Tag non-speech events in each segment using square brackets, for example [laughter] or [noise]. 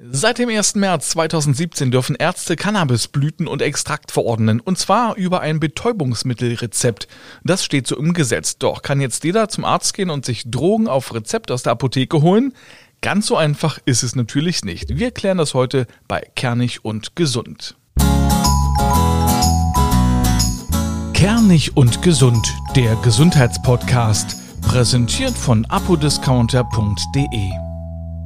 Seit dem 1. März 2017 dürfen Ärzte Cannabisblüten und Extrakt verordnen, und zwar über ein Betäubungsmittelrezept. Das steht so im Gesetz. Doch kann jetzt jeder zum Arzt gehen und sich Drogen auf Rezept aus der Apotheke holen? Ganz so einfach ist es natürlich nicht. Wir klären das heute bei Kernig und Gesund. Kernig und Gesund, der Gesundheitspodcast, präsentiert von apodiscounter.de.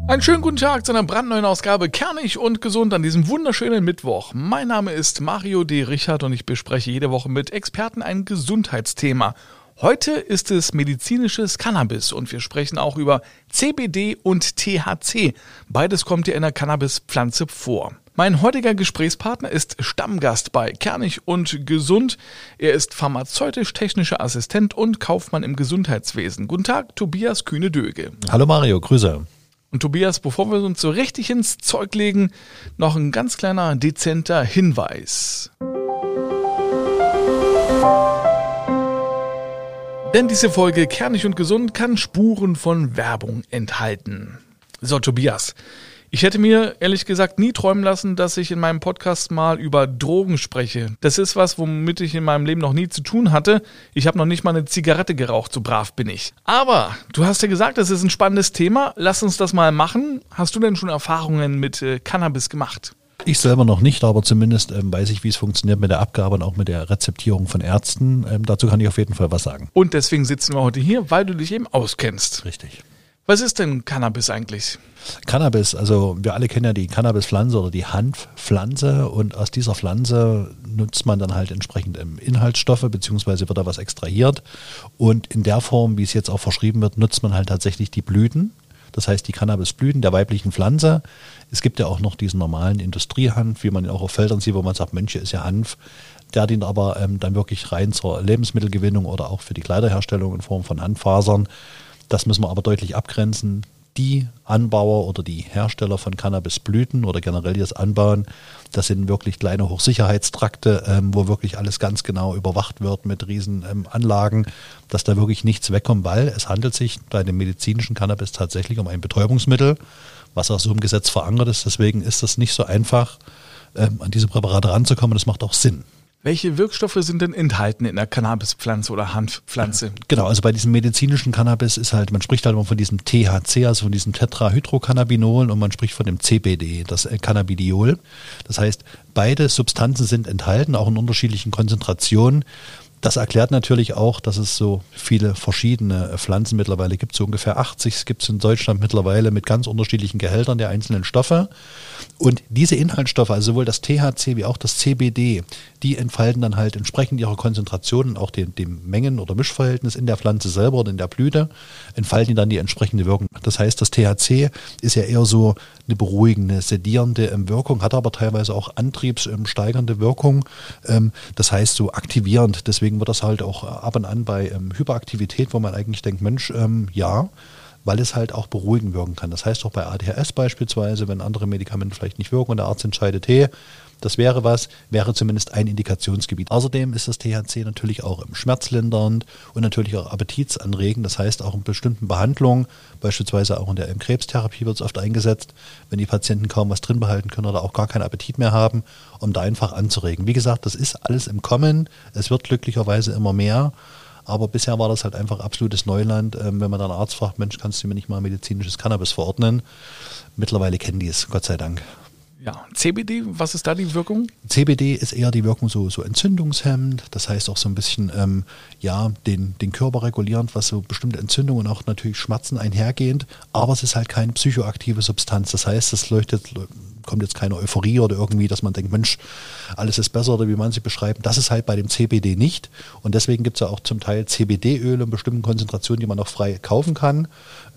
Einen schönen guten Tag zu einer brandneuen Ausgabe Kernig und Gesund an diesem wunderschönen Mittwoch. Mein Name ist Mario D. Richard und ich bespreche jede Woche mit Experten ein Gesundheitsthema. Heute ist es medizinisches Cannabis und wir sprechen auch über CBD und THC. Beides kommt ja in der Cannabispflanze vor. Mein heutiger Gesprächspartner ist Stammgast bei Kernig und Gesund. Er ist pharmazeutisch-technischer Assistent und Kaufmann im Gesundheitswesen. Guten Tag, Tobias Kühne-Döge. Hallo Mario, Grüße. Und Tobias, bevor wir uns so richtig ins Zeug legen, noch ein ganz kleiner dezenter Hinweis. Denn diese Folge Kernig und Gesund kann Spuren von Werbung enthalten. So, Tobias, ich hätte mir ehrlich gesagt nie träumen lassen, dass ich in meinem Podcast mal über Drogen spreche. Das ist was, womit ich in meinem Leben noch nie zu tun hatte. Ich habe noch nicht mal eine Zigarette geraucht, so brav bin ich. Aber du hast ja gesagt, das ist ein spannendes Thema. Lass uns das mal machen. Hast du denn schon Erfahrungen mit äh, Cannabis gemacht? Ich selber noch nicht, aber zumindest ähm, weiß ich, wie es funktioniert mit der Abgabe und auch mit der Rezeptierung von Ärzten. Ähm, dazu kann ich auf jeden Fall was sagen. Und deswegen sitzen wir heute hier, weil du dich eben auskennst. Richtig. Was ist denn Cannabis eigentlich? Cannabis, also wir alle kennen ja die Cannabispflanze oder die Hanfpflanze und aus dieser Pflanze nutzt man dann halt entsprechend Inhaltsstoffe, beziehungsweise wird da was extrahiert und in der Form, wie es jetzt auch verschrieben wird, nutzt man halt tatsächlich die Blüten, das heißt die Cannabisblüten der weiblichen Pflanze. Es gibt ja auch noch diesen normalen Industriehanf, wie man ihn auch auf Feldern sieht, wo man sagt, Mensch, ist ja Hanf. Der dient aber ähm, dann wirklich rein zur Lebensmittelgewinnung oder auch für die Kleiderherstellung in Form von Handfasern. Das müssen wir aber deutlich abgrenzen. Die Anbauer oder die Hersteller von Cannabisblüten oder generell die das anbauen, das sind wirklich kleine Hochsicherheitstrakte, ähm, wo wirklich alles ganz genau überwacht wird mit riesen ähm, Anlagen, dass da wirklich nichts wegkommt, weil es handelt sich bei dem medizinischen Cannabis tatsächlich um ein Betäubungsmittel, was auch so im Gesetz verankert ist. Deswegen ist das nicht so einfach, ähm, an diese Präparate ranzukommen. Das macht auch Sinn. Welche Wirkstoffe sind denn enthalten in der Cannabispflanze oder Hanfpflanze? Genau, also bei diesem medizinischen Cannabis ist halt, man spricht halt immer von diesem THC, also von diesem Tetrahydrocannabinol und man spricht von dem CBD, das Cannabidiol. Das heißt, beide Substanzen sind enthalten, auch in unterschiedlichen Konzentrationen. Das erklärt natürlich auch, dass es so viele verschiedene Pflanzen mittlerweile gibt. So ungefähr 80 gibt es in Deutschland mittlerweile mit ganz unterschiedlichen Gehältern der einzelnen Stoffe. Und diese Inhaltsstoffe, also sowohl das THC wie auch das CBD, die entfalten dann halt entsprechend ihrer Konzentration und auch dem, dem Mengen- oder Mischverhältnis in der Pflanze selber oder in der Blüte, entfalten die dann die entsprechende Wirkung. Das heißt, das THC ist ja eher so eine beruhigende, sedierende Wirkung, hat aber teilweise auch antriebssteigernde Wirkung. Ähm, das heißt, so aktivierend. Deswegen wird das halt auch ab und an bei ähm, Hyperaktivität, wo man eigentlich denkt, Mensch, ähm, ja, weil es halt auch beruhigend wirken kann. Das heißt auch bei ADHS beispielsweise, wenn andere Medikamente vielleicht nicht wirken und der Arzt entscheidet, hey, das wäre was, wäre zumindest ein Indikationsgebiet. Außerdem ist das THC natürlich auch schmerzlindernd und natürlich auch appetitsanregend. Das heißt, auch in bestimmten Behandlungen, beispielsweise auch in der Krebstherapie wird es oft eingesetzt, wenn die Patienten kaum was drin behalten können oder auch gar keinen Appetit mehr haben, um da einfach anzuregen. Wie gesagt, das ist alles im Kommen. Es wird glücklicherweise immer mehr. Aber bisher war das halt einfach absolutes Neuland. Ähm, wenn man dann Arzt fragt, Mensch, kannst du mir nicht mal medizinisches Cannabis verordnen? Mittlerweile kennen die es, Gott sei Dank. Ja, CBD, was ist da die Wirkung? CBD ist eher die Wirkung so, so entzündungshemmend, das heißt auch so ein bisschen, ähm, ja, den, den Körper regulierend, was so bestimmte Entzündungen und auch natürlich Schmerzen einhergehend, aber es ist halt keine psychoaktive Substanz, das heißt, es leuchtet, kommt jetzt keine Euphorie oder irgendwie, dass man denkt, Mensch, alles ist besser oder wie man sie beschreibt. Das ist halt bei dem CBD nicht und deswegen gibt es ja auch zum Teil CBD-Öle in bestimmten Konzentrationen, die man auch frei kaufen kann.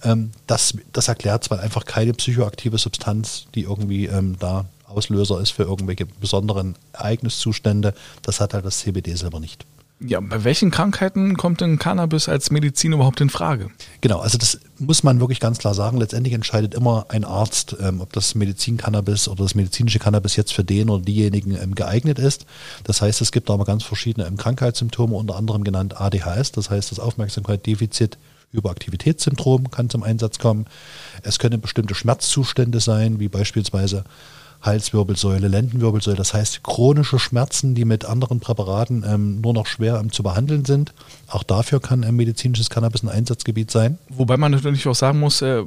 Ähm, das, das erklärt zwar einfach keine psychoaktive Substanz, die irgendwie ähm, da Auslöser ist für irgendwelche besonderen Ereigniszustände. Das hat halt das CBD selber nicht. Ja, bei welchen Krankheiten kommt denn Cannabis als Medizin überhaupt in Frage? Genau, also das muss man wirklich ganz klar sagen. Letztendlich entscheidet immer ein Arzt, ähm, ob das Medizin-Cannabis oder das medizinische Cannabis jetzt für den oder diejenigen ähm, geeignet ist. Das heißt, es gibt aber ganz verschiedene ähm, Krankheitssymptome, unter anderem genannt ADHS, das heißt das Aufmerksamkeit, Defizit, Hyperaktivitätssyndrom kann zum Einsatz kommen. Es können bestimmte Schmerzzustände sein, wie beispielsweise Halswirbelsäule, Lendenwirbelsäule. Das heißt chronische Schmerzen, die mit anderen Präparaten ähm, nur noch schwer ähm, zu behandeln sind. Auch dafür kann ähm, medizinisches Cannabis ein Einsatzgebiet sein. Wobei man natürlich auch sagen muss, äh,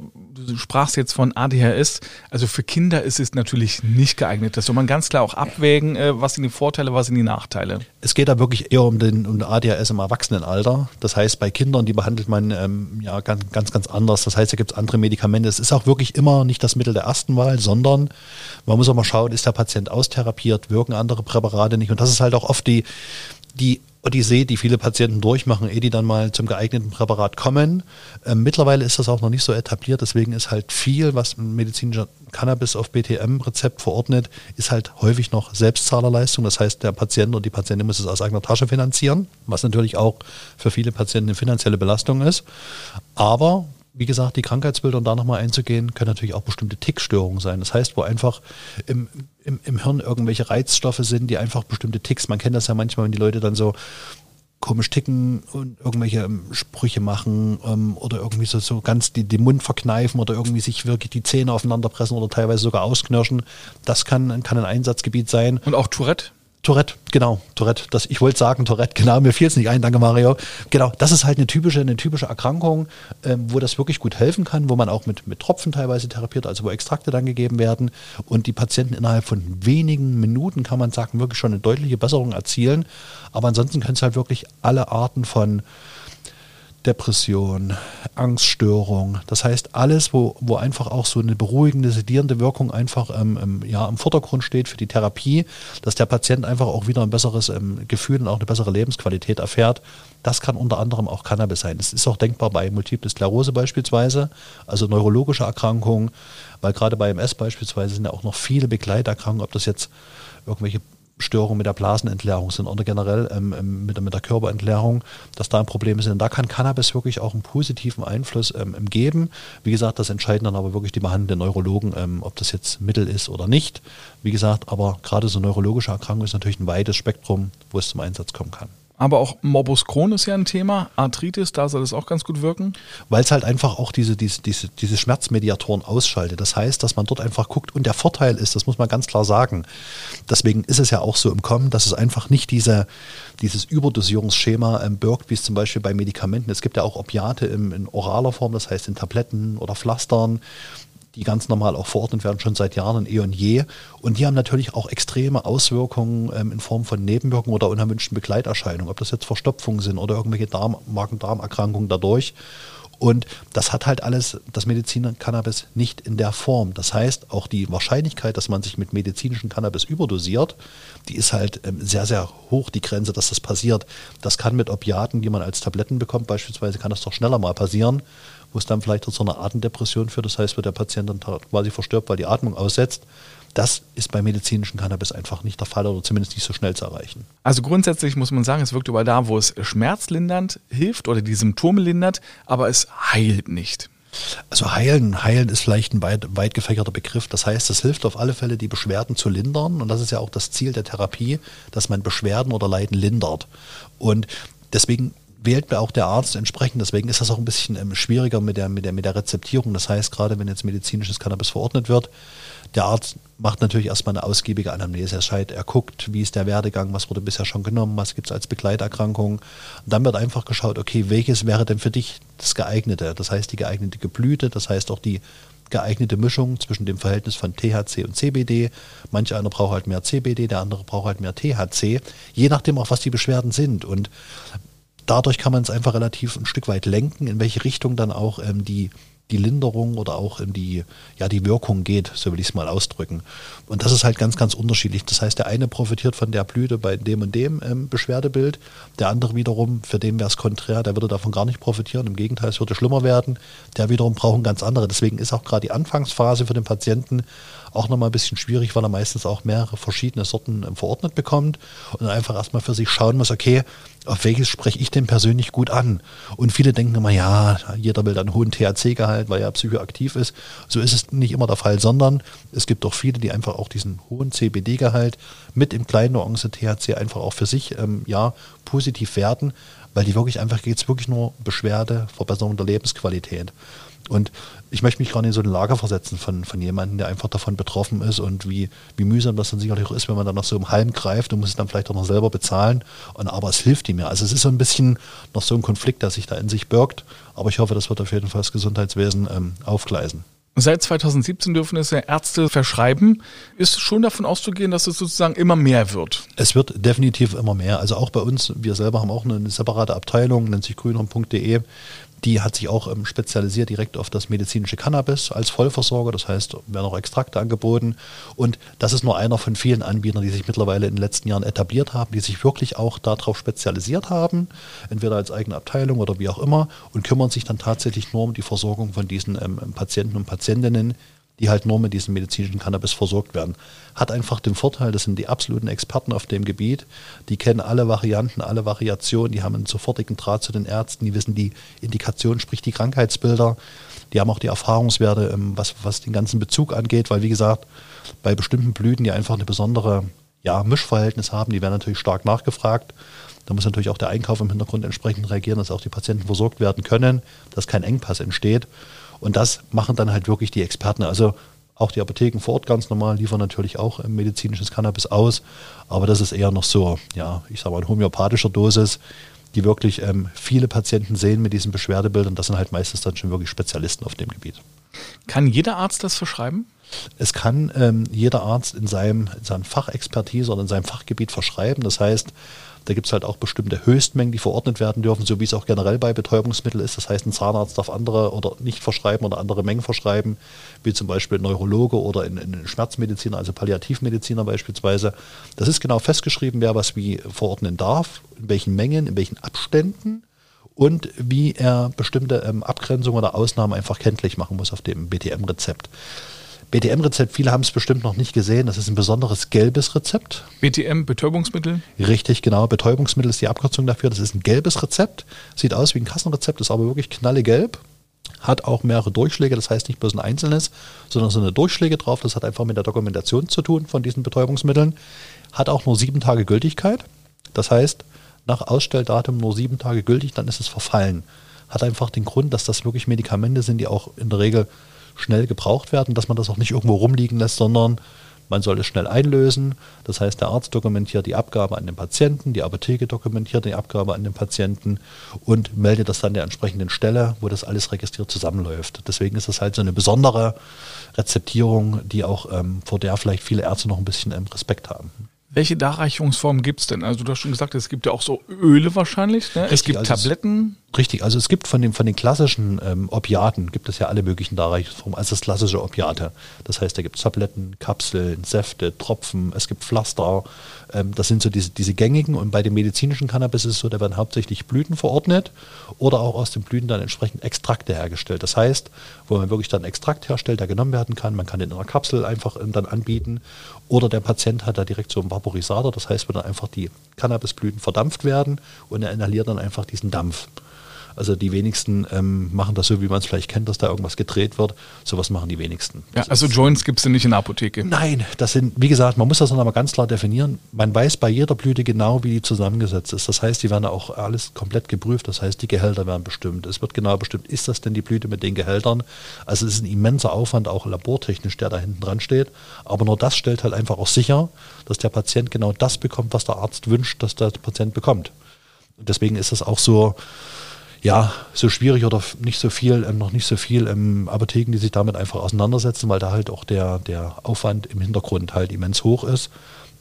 du sprachst jetzt von ADHS, also für Kinder ist es natürlich nicht geeignet. Das soll man ganz klar auch abwägen, äh, was sind die Vorteile, was sind die Nachteile. Es geht da wirklich eher um den, um ADHS im Erwachsenenalter. Das heißt, bei Kindern, die behandelt man ähm, ja ganz, ganz, ganz anders. Das heißt, da gibt es andere Medikamente. Es ist auch wirklich immer nicht das Mittel der ersten Wahl, sondern man muss auch mal schauen, ist der Patient austherapiert, wirken andere Präparate nicht. Und das ist halt auch oft die, die Odyssee, die viele Patienten durchmachen, ehe die dann mal zum geeigneten Präparat kommen. Ähm, mittlerweile ist das auch noch nicht so etabliert, deswegen ist halt viel, was medizinischer Cannabis auf BTM-Rezept verordnet, ist halt häufig noch Selbstzahlerleistung. Das heißt, der Patient und die Patientin muss es aus eigener Tasche finanzieren, was natürlich auch für viele Patienten eine finanzielle Belastung ist. Aber wie gesagt, die Krankheitsbilder, um da nochmal einzugehen, können natürlich auch bestimmte Tickstörungen sein. Das heißt, wo einfach im, im, im Hirn irgendwelche Reizstoffe sind, die einfach bestimmte Ticks, man kennt das ja manchmal, wenn die Leute dann so komisch ticken und irgendwelche ähm, Sprüche machen ähm, oder irgendwie so, so ganz die, den Mund verkneifen oder irgendwie sich wirklich die Zähne aufeinander pressen oder teilweise sogar ausknirschen. Das kann, kann ein Einsatzgebiet sein. Und auch Tourette? Tourette, genau, Tourette. Das, ich wollte sagen Tourette, genau, mir fiel es nicht ein, danke Mario. Genau, das ist halt eine typische, eine typische Erkrankung, ähm, wo das wirklich gut helfen kann, wo man auch mit, mit Tropfen teilweise therapiert, also wo Extrakte dann gegeben werden und die Patienten innerhalb von wenigen Minuten, kann man sagen, wirklich schon eine deutliche Besserung erzielen. Aber ansonsten können es halt wirklich alle Arten von Depression, Angststörung. Das heißt, alles, wo, wo einfach auch so eine beruhigende, sedierende Wirkung einfach ähm, ähm, ja, im Vordergrund steht für die Therapie, dass der Patient einfach auch wieder ein besseres ähm, Gefühl und auch eine bessere Lebensqualität erfährt. Das kann unter anderem auch Cannabis sein. Es ist auch denkbar bei Multiple Sklerose beispielsweise, also neurologische Erkrankungen, weil gerade bei MS beispielsweise sind ja auch noch viele Begleiterkrankungen, ob das jetzt irgendwelche Störungen mit der Blasenentleerung sind oder generell ähm, ähm, mit, mit, der Körperentleerung, dass da Probleme sind. Und da kann Cannabis wirklich auch einen positiven Einfluss ähm, geben. Wie gesagt, das entscheiden dann aber wirklich die behandelnden Neurologen, ähm, ob das jetzt Mittel ist oder nicht. Wie gesagt, aber gerade so neurologische Erkrankung ist natürlich ein weites Spektrum, wo es zum Einsatz kommen kann. Aber auch Morbus Crohn ist ja ein Thema, Arthritis, da soll es auch ganz gut wirken. Weil es halt einfach auch diese, diese, diese, diese Schmerzmediatoren ausschaltet. Das heißt, dass man dort einfach guckt und der Vorteil ist, das muss man ganz klar sagen, deswegen ist es ja auch so im Kommen, dass es einfach nicht diese, dieses Überdosierungsschema ähm, birgt, wie es zum Beispiel bei Medikamenten. Es gibt ja auch Opiate im, in oraler Form, das heißt in Tabletten oder Pflastern die ganz normal auch verordnet werden, schon seit Jahren eh und je. Und die haben natürlich auch extreme Auswirkungen ähm, in Form von Nebenwirkungen oder unerwünschten Begleiterscheinungen, ob das jetzt Verstopfungen sind oder irgendwelche Darm, Magen-Darm-Erkrankungen dadurch. Und das hat halt alles das Medizin-Cannabis nicht in der Form. Das heißt, auch die Wahrscheinlichkeit, dass man sich mit medizinischem Cannabis überdosiert, die ist halt ähm, sehr, sehr hoch, die Grenze, dass das passiert. Das kann mit Opiaten, die man als Tabletten bekommt, beispielsweise, kann das doch schneller mal passieren wo es dann vielleicht zu einer Atemdepression führt. Das heißt, wo der Patient dann quasi verstirbt, weil die Atmung aussetzt. Das ist bei medizinischem Cannabis einfach nicht der Fall oder zumindest nicht so schnell zu erreichen. Also grundsätzlich muss man sagen, es wirkt überall da, wo es schmerzlindernd hilft oder die Symptome lindert, aber es heilt nicht. Also heilen, heilen ist vielleicht ein weit, weit gefächerter Begriff. Das heißt, es hilft auf alle Fälle, die Beschwerden zu lindern. Und das ist ja auch das Ziel der Therapie, dass man Beschwerden oder Leiden lindert. Und deswegen wählt auch der Arzt entsprechend. Deswegen ist das auch ein bisschen ähm, schwieriger mit der, mit, der, mit der Rezeptierung. Das heißt, gerade wenn jetzt medizinisches Cannabis verordnet wird, der Arzt macht natürlich erstmal eine ausgiebige Anamnese. Er, scheint, er guckt, wie ist der Werdegang, was wurde bisher schon genommen, was gibt es als Begleiterkrankung. Und dann wird einfach geschaut, okay, welches wäre denn für dich das geeignete? Das heißt, die geeignete Geblüte, das heißt auch die geeignete Mischung zwischen dem Verhältnis von THC und CBD. Manch einer braucht halt mehr CBD, der andere braucht halt mehr THC, je nachdem auch, was die Beschwerden sind. Und dadurch kann man es einfach relativ ein Stück weit lenken, in welche Richtung dann auch ähm, die, die Linderung oder auch in die, ja, die Wirkung geht, so will ich es mal ausdrücken. Und das ist halt ganz, ganz unterschiedlich. Das heißt, der eine profitiert von der Blüte bei dem und dem ähm, Beschwerdebild, der andere wiederum, für den wäre es konträr, der würde davon gar nicht profitieren. Im Gegenteil, es würde schlimmer werden. Der wiederum braucht ein ganz andere. Deswegen ist auch gerade die Anfangsphase für den Patienten auch nochmal ein bisschen schwierig, weil er meistens auch mehrere verschiedene Sorten ähm, verordnet bekommt und dann einfach erstmal für sich schauen muss, okay, auf welches spreche ich denn persönlich gut an? Und viele denken immer, ja, jeder will dann hohen THC-Gehalt halt, weil er psychoaktiv ist. So ist es nicht immer der Fall, sondern es gibt auch viele, die einfach auch diesen hohen CBD-Gehalt mit im kleinen Nuance THC einfach auch für sich ähm, ja, positiv werten, weil die wirklich einfach geht es wirklich nur Beschwerde, Verbesserung der Lebensqualität. Und ich möchte mich gerade in so ein Lager versetzen von, von jemandem, der einfach davon betroffen ist und wie, wie mühsam das dann sicherlich auch ist, wenn man dann noch so im Halm greift und muss es dann vielleicht auch noch selber bezahlen. Und, aber es hilft ihm ja. Also es ist so ein bisschen noch so ein Konflikt, der sich da in sich birgt. Aber ich hoffe, das wird auf jeden Fall das Gesundheitswesen ähm, aufgleisen. Seit 2017 dürfen es ja Ärzte verschreiben. Ist schon davon auszugehen, dass es sozusagen immer mehr wird? Es wird definitiv immer mehr. Also auch bei uns, wir selber haben auch eine separate Abteilung, nennt sich grünraum.de. Die hat sich auch ähm, spezialisiert direkt auf das medizinische Cannabis als Vollversorger. Das heißt, werden auch Extrakte angeboten. Und das ist nur einer von vielen Anbietern, die sich mittlerweile in den letzten Jahren etabliert haben, die sich wirklich auch darauf spezialisiert haben, entweder als eigene Abteilung oder wie auch immer, und kümmern sich dann tatsächlich nur um die Versorgung von diesen ähm, Patienten und Patientinnen, die halt nur mit diesem medizinischen Cannabis versorgt werden. Hat einfach den Vorteil, das sind die absoluten Experten auf dem Gebiet, die kennen alle Varianten, alle Variationen, die haben einen sofortigen Draht zu den Ärzten, die wissen die Indikation, sprich die Krankheitsbilder, die haben auch die Erfahrungswerte, ähm, was, was den ganzen Bezug angeht, weil wie gesagt, bei bestimmten Blüten, die einfach eine besondere ja, Mischverhältnis haben, die werden natürlich stark nachgefragt. Da muss natürlich auch der Einkauf im Hintergrund entsprechend reagieren, dass auch die Patienten versorgt werden können, dass kein Engpass entsteht. Und das machen dann halt wirklich die Experten. Also auch die Apotheken vor Ort ganz normal liefern natürlich auch medizinisches Cannabis aus. Aber das ist eher noch so, ja, ich sage mal, in homöopathischer Dosis, die wirklich ähm, viele Patienten sehen mit diesen Beschwerdebildern. Das sind halt meistens dann schon wirklich Spezialisten auf dem Gebiet. Kann jeder Arzt das verschreiben? Es kann ähm, jeder Arzt in seinem, in seinem Fachexpertise oder in seinem Fachgebiet verschreiben. Das heißt, da gibt es halt auch bestimmte Höchstmengen, die verordnet werden dürfen, so wie es auch generell bei Betäubungsmitteln ist. Das heißt, ein Zahnarzt darf andere oder nicht verschreiben oder andere Mengen verschreiben, wie zum Beispiel Neurologe oder ein, ein Schmerzmediziner, also Palliativmediziner beispielsweise. Das ist genau festgeschrieben, wer was wie verordnen darf, in welchen Mengen, in welchen Abständen und wie er bestimmte ähm, Abgrenzungen oder Ausnahmen einfach kenntlich machen muss auf dem BTM-Rezept. BTM-Rezept, viele haben es bestimmt noch nicht gesehen. Das ist ein besonderes gelbes Rezept. BTM, Betäubungsmittel? Richtig, genau. Betäubungsmittel ist die Abkürzung dafür. Das ist ein gelbes Rezept. Sieht aus wie ein Kassenrezept, ist aber wirklich knallegelb. Hat auch mehrere Durchschläge, das heißt nicht bloß ein einzelnes, sondern so eine Durchschläge drauf. Das hat einfach mit der Dokumentation zu tun von diesen Betäubungsmitteln. Hat auch nur sieben Tage Gültigkeit. Das heißt, nach Ausstelldatum nur sieben Tage gültig, dann ist es verfallen. Hat einfach den Grund, dass das wirklich Medikamente sind, die auch in der Regel schnell gebraucht werden, dass man das auch nicht irgendwo rumliegen lässt, sondern man soll es schnell einlösen. Das heißt, der Arzt dokumentiert die Abgabe an den Patienten, die Apotheke dokumentiert die Abgabe an den Patienten und meldet das dann der entsprechenden Stelle, wo das alles registriert zusammenläuft. Deswegen ist das halt so eine besondere Rezeptierung, die auch ähm, vor der vielleicht viele Ärzte noch ein bisschen ähm, Respekt haben. Welche Darreichungsformen gibt es denn? Also du hast schon gesagt, es gibt ja auch so Öle wahrscheinlich. Ne? es gibt also Tabletten. Richtig, also es gibt von den, von den klassischen ähm, Opiaten, gibt es ja alle möglichen Darreichungsformen, also das klassische Opiate. Das heißt, da gibt es Tabletten, Kapseln, Säfte, Tropfen, es gibt Pflaster. Ähm, das sind so diese, diese gängigen und bei dem medizinischen Cannabis ist es so, da werden hauptsächlich Blüten verordnet oder auch aus den Blüten dann entsprechend Extrakte hergestellt. Das heißt, wo man wirklich dann Extrakt herstellt, der genommen werden kann, man kann den in einer Kapsel einfach ähm, dann anbieten oder der Patient hat da direkt so einen Vaporisator, das heißt, wo dann einfach die Cannabisblüten verdampft werden und er inhaliert dann einfach diesen Dampf. Also die wenigsten ähm, machen das so, wie man es vielleicht kennt, dass da irgendwas gedreht wird. Sowas machen die wenigsten. Ja, also Joints gibt es nicht in der Apotheke? Nein, das sind, wie gesagt, man muss das noch einmal ganz klar definieren. Man weiß bei jeder Blüte genau, wie die zusammengesetzt ist. Das heißt, die werden auch alles komplett geprüft. Das heißt, die Gehälter werden bestimmt. Es wird genau bestimmt, ist das denn die Blüte mit den Gehältern? Also es ist ein immenser Aufwand, auch labortechnisch, der da hinten dran steht. Aber nur das stellt halt einfach auch sicher, dass der Patient genau das bekommt, was der Arzt wünscht, dass der Patient bekommt. Und deswegen ist das auch so, ja, so schwierig oder nicht so viel, ähm, noch nicht so viel ähm, Apotheken, die sich damit einfach auseinandersetzen, weil da halt auch der, der Aufwand im Hintergrund halt immens hoch ist.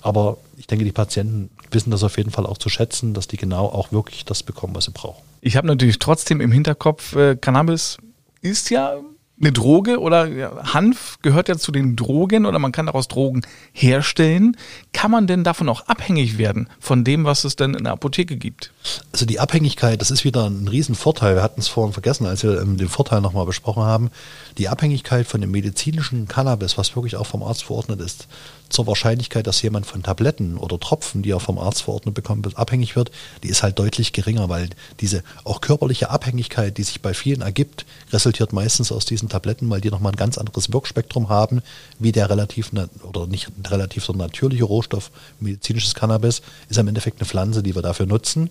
Aber ich denke, die Patienten wissen das auf jeden Fall auch zu schätzen, dass die genau auch wirklich das bekommen, was sie brauchen. Ich habe natürlich trotzdem im Hinterkopf, äh, Cannabis ist ja eine Droge oder Hanf gehört ja zu den Drogen oder man kann daraus Drogen herstellen. Kann man denn davon auch abhängig werden von dem, was es denn in der Apotheke gibt? Also die Abhängigkeit, das ist wieder ein Riesenvorteil. Wir hatten es vorhin vergessen, als wir ähm, den Vorteil nochmal besprochen haben. Die Abhängigkeit von dem medizinischen Cannabis, was wirklich auch vom Arzt verordnet ist, zur Wahrscheinlichkeit, dass jemand von Tabletten oder Tropfen, die er vom Arzt verordnet bekommt, abhängig wird, die ist halt deutlich geringer, weil diese auch körperliche Abhängigkeit, die sich bei vielen ergibt, resultiert meistens aus diesen Tabletten, weil die nochmal ein ganz anderes Wirkspektrum haben, wie der relativ, oder nicht relativ, sondern natürliche Rohstoff medizinisches Cannabis, ist im Endeffekt eine Pflanze, die wir dafür nutzen.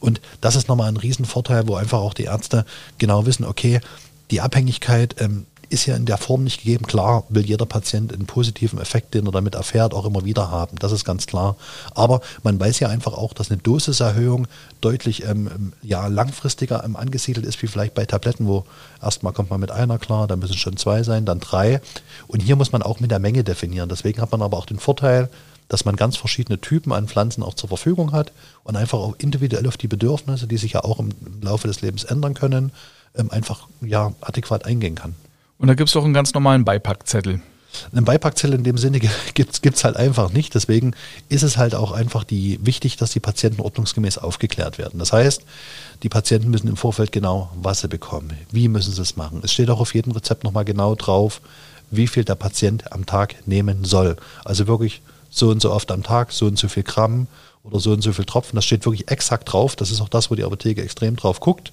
Und das ist nochmal ein Riesenvorteil, wo einfach auch die Ärzte genau wissen, okay, die Abhängigkeit ähm, ist ja in der Form nicht gegeben. Klar will jeder Patient einen positiven Effekt, den er damit erfährt, auch immer wieder haben. Das ist ganz klar. Aber man weiß ja einfach auch, dass eine Dosiserhöhung deutlich ähm, ja, langfristiger ähm, angesiedelt ist, wie vielleicht bei Tabletten, wo erstmal kommt man mit einer klar, dann müssen schon zwei sein, dann drei. Und hier muss man auch mit der Menge definieren. Deswegen hat man aber auch den Vorteil, dass man ganz verschiedene Typen an Pflanzen auch zur Verfügung hat und einfach auch individuell auf die Bedürfnisse, die sich ja auch im Laufe des Lebens ändern können, ähm, einfach ja, adäquat eingehen kann. Und da gibt es doch einen ganz normalen Beipackzettel. Einen Beipackzettel in dem Sinne [laughs] gibt es halt einfach nicht. Deswegen ist es halt auch einfach die, wichtig, dass die Patienten ordnungsgemäß aufgeklärt werden. Das heißt, die Patienten müssen im Vorfeld genau, was sie bekommen, wie müssen sie es machen. Es steht auch auf jedem Rezept nochmal genau drauf, wie viel der Patient am Tag nehmen soll. Also wirklich so und so oft am Tag, so und so viel Gramm oder so und so viel Tropfen. Das steht wirklich exakt drauf. Das ist auch das, wo die Apotheke extrem drauf guckt.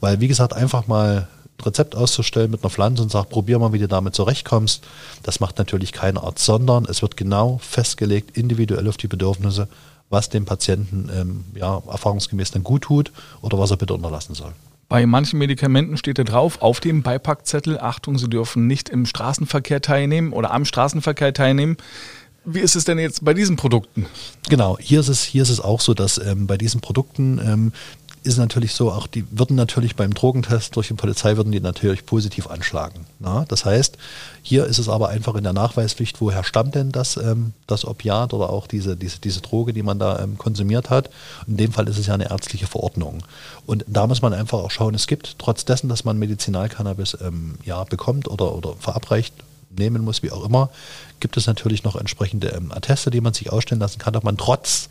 Weil, wie gesagt, einfach mal Rezept auszustellen mit einer Pflanze und sagt, probier mal, wie du damit zurechtkommst. Das macht natürlich kein Arzt, sondern es wird genau festgelegt, individuell auf die Bedürfnisse, was dem Patienten ähm, ja, erfahrungsgemäß dann gut tut oder was er bitte unterlassen soll. Bei manchen Medikamenten steht da drauf, auf dem Beipackzettel, Achtung, Sie dürfen nicht im Straßenverkehr teilnehmen oder am Straßenverkehr teilnehmen. Wie ist es denn jetzt bei diesen Produkten? Genau, hier ist es, hier ist es auch so, dass ähm, bei diesen Produkten ähm, ist natürlich so, auch die würden natürlich beim Drogentest durch die Polizei würden die natürlich positiv anschlagen. Na? Das heißt, hier ist es aber einfach in der Nachweispflicht, woher stammt denn das, ähm, das Opiat oder auch diese, diese, diese Droge, die man da ähm, konsumiert hat. In dem Fall ist es ja eine ärztliche Verordnung. Und da muss man einfach auch schauen, es gibt trotz dessen, dass man Medizinalcannabis ähm, ja, bekommt oder, oder verabreicht, nehmen muss, wie auch immer, gibt es natürlich noch entsprechende ähm, Atteste, die man sich ausstellen lassen kann, ob man trotz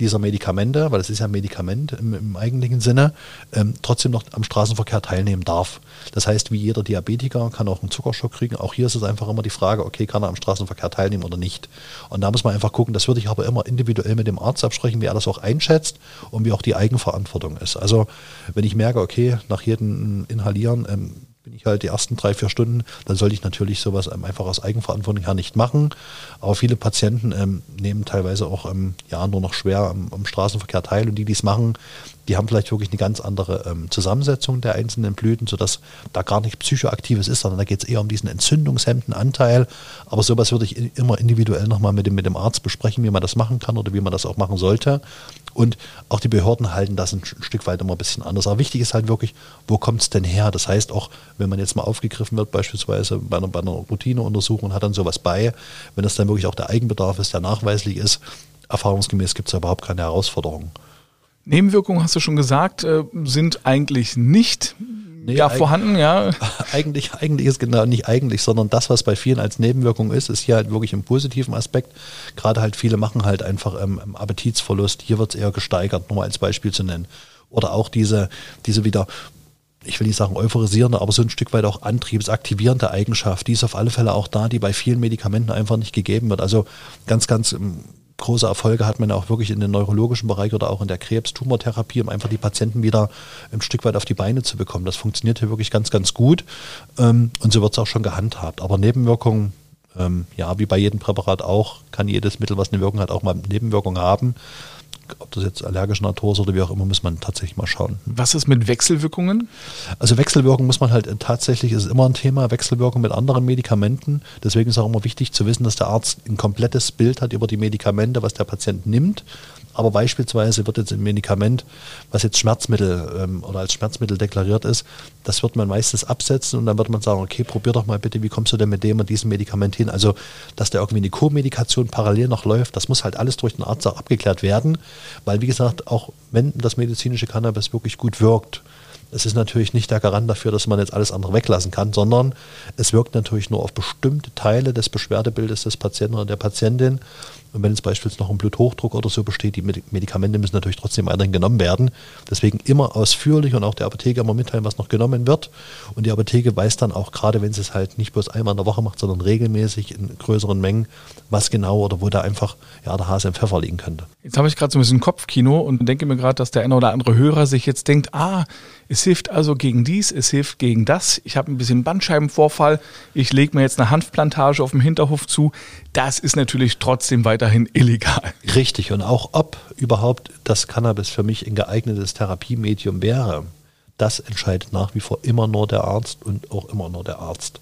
dieser Medikamente, weil es ist ja ein Medikament im, im eigentlichen Sinne, ähm, trotzdem noch am Straßenverkehr teilnehmen darf. Das heißt, wie jeder Diabetiker kann auch einen Zuckerschock kriegen. Auch hier ist es einfach immer die Frage, okay, kann er am Straßenverkehr teilnehmen oder nicht. Und da muss man einfach gucken, das würde ich aber immer individuell mit dem Arzt absprechen, wie er das auch einschätzt und wie auch die Eigenverantwortung ist. Also wenn ich merke, okay, nach jedem Inhalieren ähm, bin ich halt die ersten drei, vier Stunden, dann sollte ich natürlich sowas ähm, einfach aus Eigenverantwortung her nicht machen. Aber viele Patienten ähm, nehmen teilweise auch ähm, ja, nur noch schwer am, am, Straßenverkehr teil und die, die es machen, die haben vielleicht wirklich eine ganz andere ähm, Zusammensetzung der einzelnen Blüten, sodass da gar nicht psychoaktives ist, sondern da geht es eher um diesen entzündungshemmenden Anteil. Aber sowas würde ich immer individuell nochmal mit dem, mit dem Arzt besprechen, wie man das machen kann oder wie man das auch machen sollte. Und auch die Behörden halten das ein Stück weit immer ein bisschen anders. Aber wichtig ist halt wirklich, wo kommt es denn her? Das heißt auch, wenn man jetzt mal aufgegriffen wird, beispielsweise bei einer, bei einer Routineuntersuchung hat dann sowas bei, wenn das dann wirklich auch der Eigenbedarf ist, der nachweislich ist, erfahrungsgemäß gibt es da überhaupt keine Herausforderungen. Nebenwirkungen, hast du schon gesagt, äh, sind eigentlich nicht nee, ja, vorhanden, ja. [laughs] Eigentlich, eigentlich ist genau nicht eigentlich, sondern das, was bei vielen als Nebenwirkung ist, ist hier halt wirklich im positiven Aspekt. Gerade halt viele machen halt einfach ähm, Appetitsverlust. Hier wird es eher gesteigert, nur mal als Beispiel zu nennen. Oder auch diese, diese wieder ich will nicht sagen euphorisierende, aber so ein Stück weit auch antriebsaktivierende Eigenschaft, die ist auf alle Fälle auch da, die bei vielen Medikamenten einfach nicht gegeben wird. Also ganz, ganz ähm, große Erfolge hat man auch wirklich in den neurologischen Bereich oder auch in der Krebstumortherapie, um einfach die Patienten wieder ein Stück weit auf die Beine zu bekommen. Das funktioniert hier wirklich ganz, ganz gut ähm, und so wird es auch schon gehandhabt. Aber Nebenwirkungen, ähm, ja, wie bei jedem Präparat auch, kann jedes Mittel, was eine Wirkung hat, auch mal Nebenwirkungen haben ob das jetzt allergische Natur ist oder wie auch immer, muss man tatsächlich mal schauen. Was ist mit Wechselwirkungen? Also Wechselwirkungen muss man halt tatsächlich, ist immer ein Thema, Wechselwirkung mit anderen Medikamenten. Deswegen ist auch immer wichtig zu wissen, dass der Arzt ein komplettes Bild hat über die Medikamente, was der Patient nimmt aber beispielsweise wird jetzt ein Medikament, was jetzt Schmerzmittel ähm, oder als Schmerzmittel deklariert ist, das wird man meistens absetzen und dann wird man sagen, okay, probier doch mal bitte, wie kommst du denn mit dem und diesem Medikament hin? Also, dass da irgendwie eine Co-Medikation parallel noch läuft, das muss halt alles durch den Arzt auch abgeklärt werden, weil wie gesagt, auch wenn das medizinische Cannabis wirklich gut wirkt, Es ist natürlich nicht der Garant dafür, dass man jetzt alles andere weglassen kann, sondern es wirkt natürlich nur auf bestimmte Teile des Beschwerdebildes des Patienten oder der Patientin. Und wenn es beispielsweise noch ein Bluthochdruck oder so besteht, die Medikamente müssen natürlich trotzdem weiterhin genommen werden. Deswegen immer ausführlich und auch der Apotheker immer mitteilen, was noch genommen wird. Und die Apotheke weiß dann auch, gerade wenn sie es halt nicht bloß einmal in der Woche macht, sondern regelmäßig in größeren Mengen, was genau oder wo da einfach ja, der Hase im Pfeffer liegen könnte. Jetzt habe ich gerade so ein bisschen Kopfkino und denke mir gerade, dass der eine oder andere Hörer sich jetzt denkt, ah, es hilft also gegen dies, es hilft gegen das. Ich habe ein bisschen Bandscheibenvorfall, ich lege mir jetzt eine Hanfplantage auf dem Hinterhof zu. Das ist natürlich trotzdem weiterhin illegal. Richtig, und auch ob überhaupt das Cannabis für mich ein geeignetes Therapiemedium wäre, das entscheidet nach wie vor immer nur der Arzt und auch immer nur der Arzt.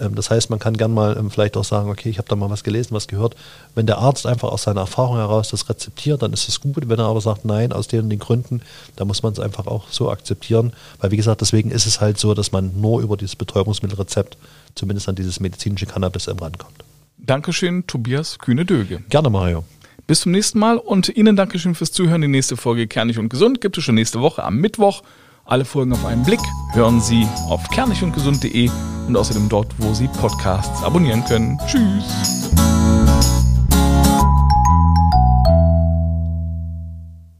Ähm, das heißt, man kann gern mal ähm, vielleicht auch sagen, okay, ich habe da mal was gelesen, was gehört. Wenn der Arzt einfach aus seiner Erfahrung heraus das rezeptiert, dann ist es gut. Wenn er aber sagt, nein, aus den und den Gründen, dann muss man es einfach auch so akzeptieren. Weil wie gesagt, deswegen ist es halt so, dass man nur über dieses Betäubungsmittelrezept zumindest an dieses medizinische Cannabis rankommt. Dankeschön, Tobias Kühne-Döge. Gerne, Mario. Bis zum nächsten Mal und Ihnen Dankeschön fürs Zuhören. Die nächste Folge Kernig und Gesund gibt es schon nächste Woche am Mittwoch. Alle Folgen auf einen Blick hören Sie auf kernigundgesund.de und außerdem dort, wo Sie Podcasts abonnieren können. Tschüss!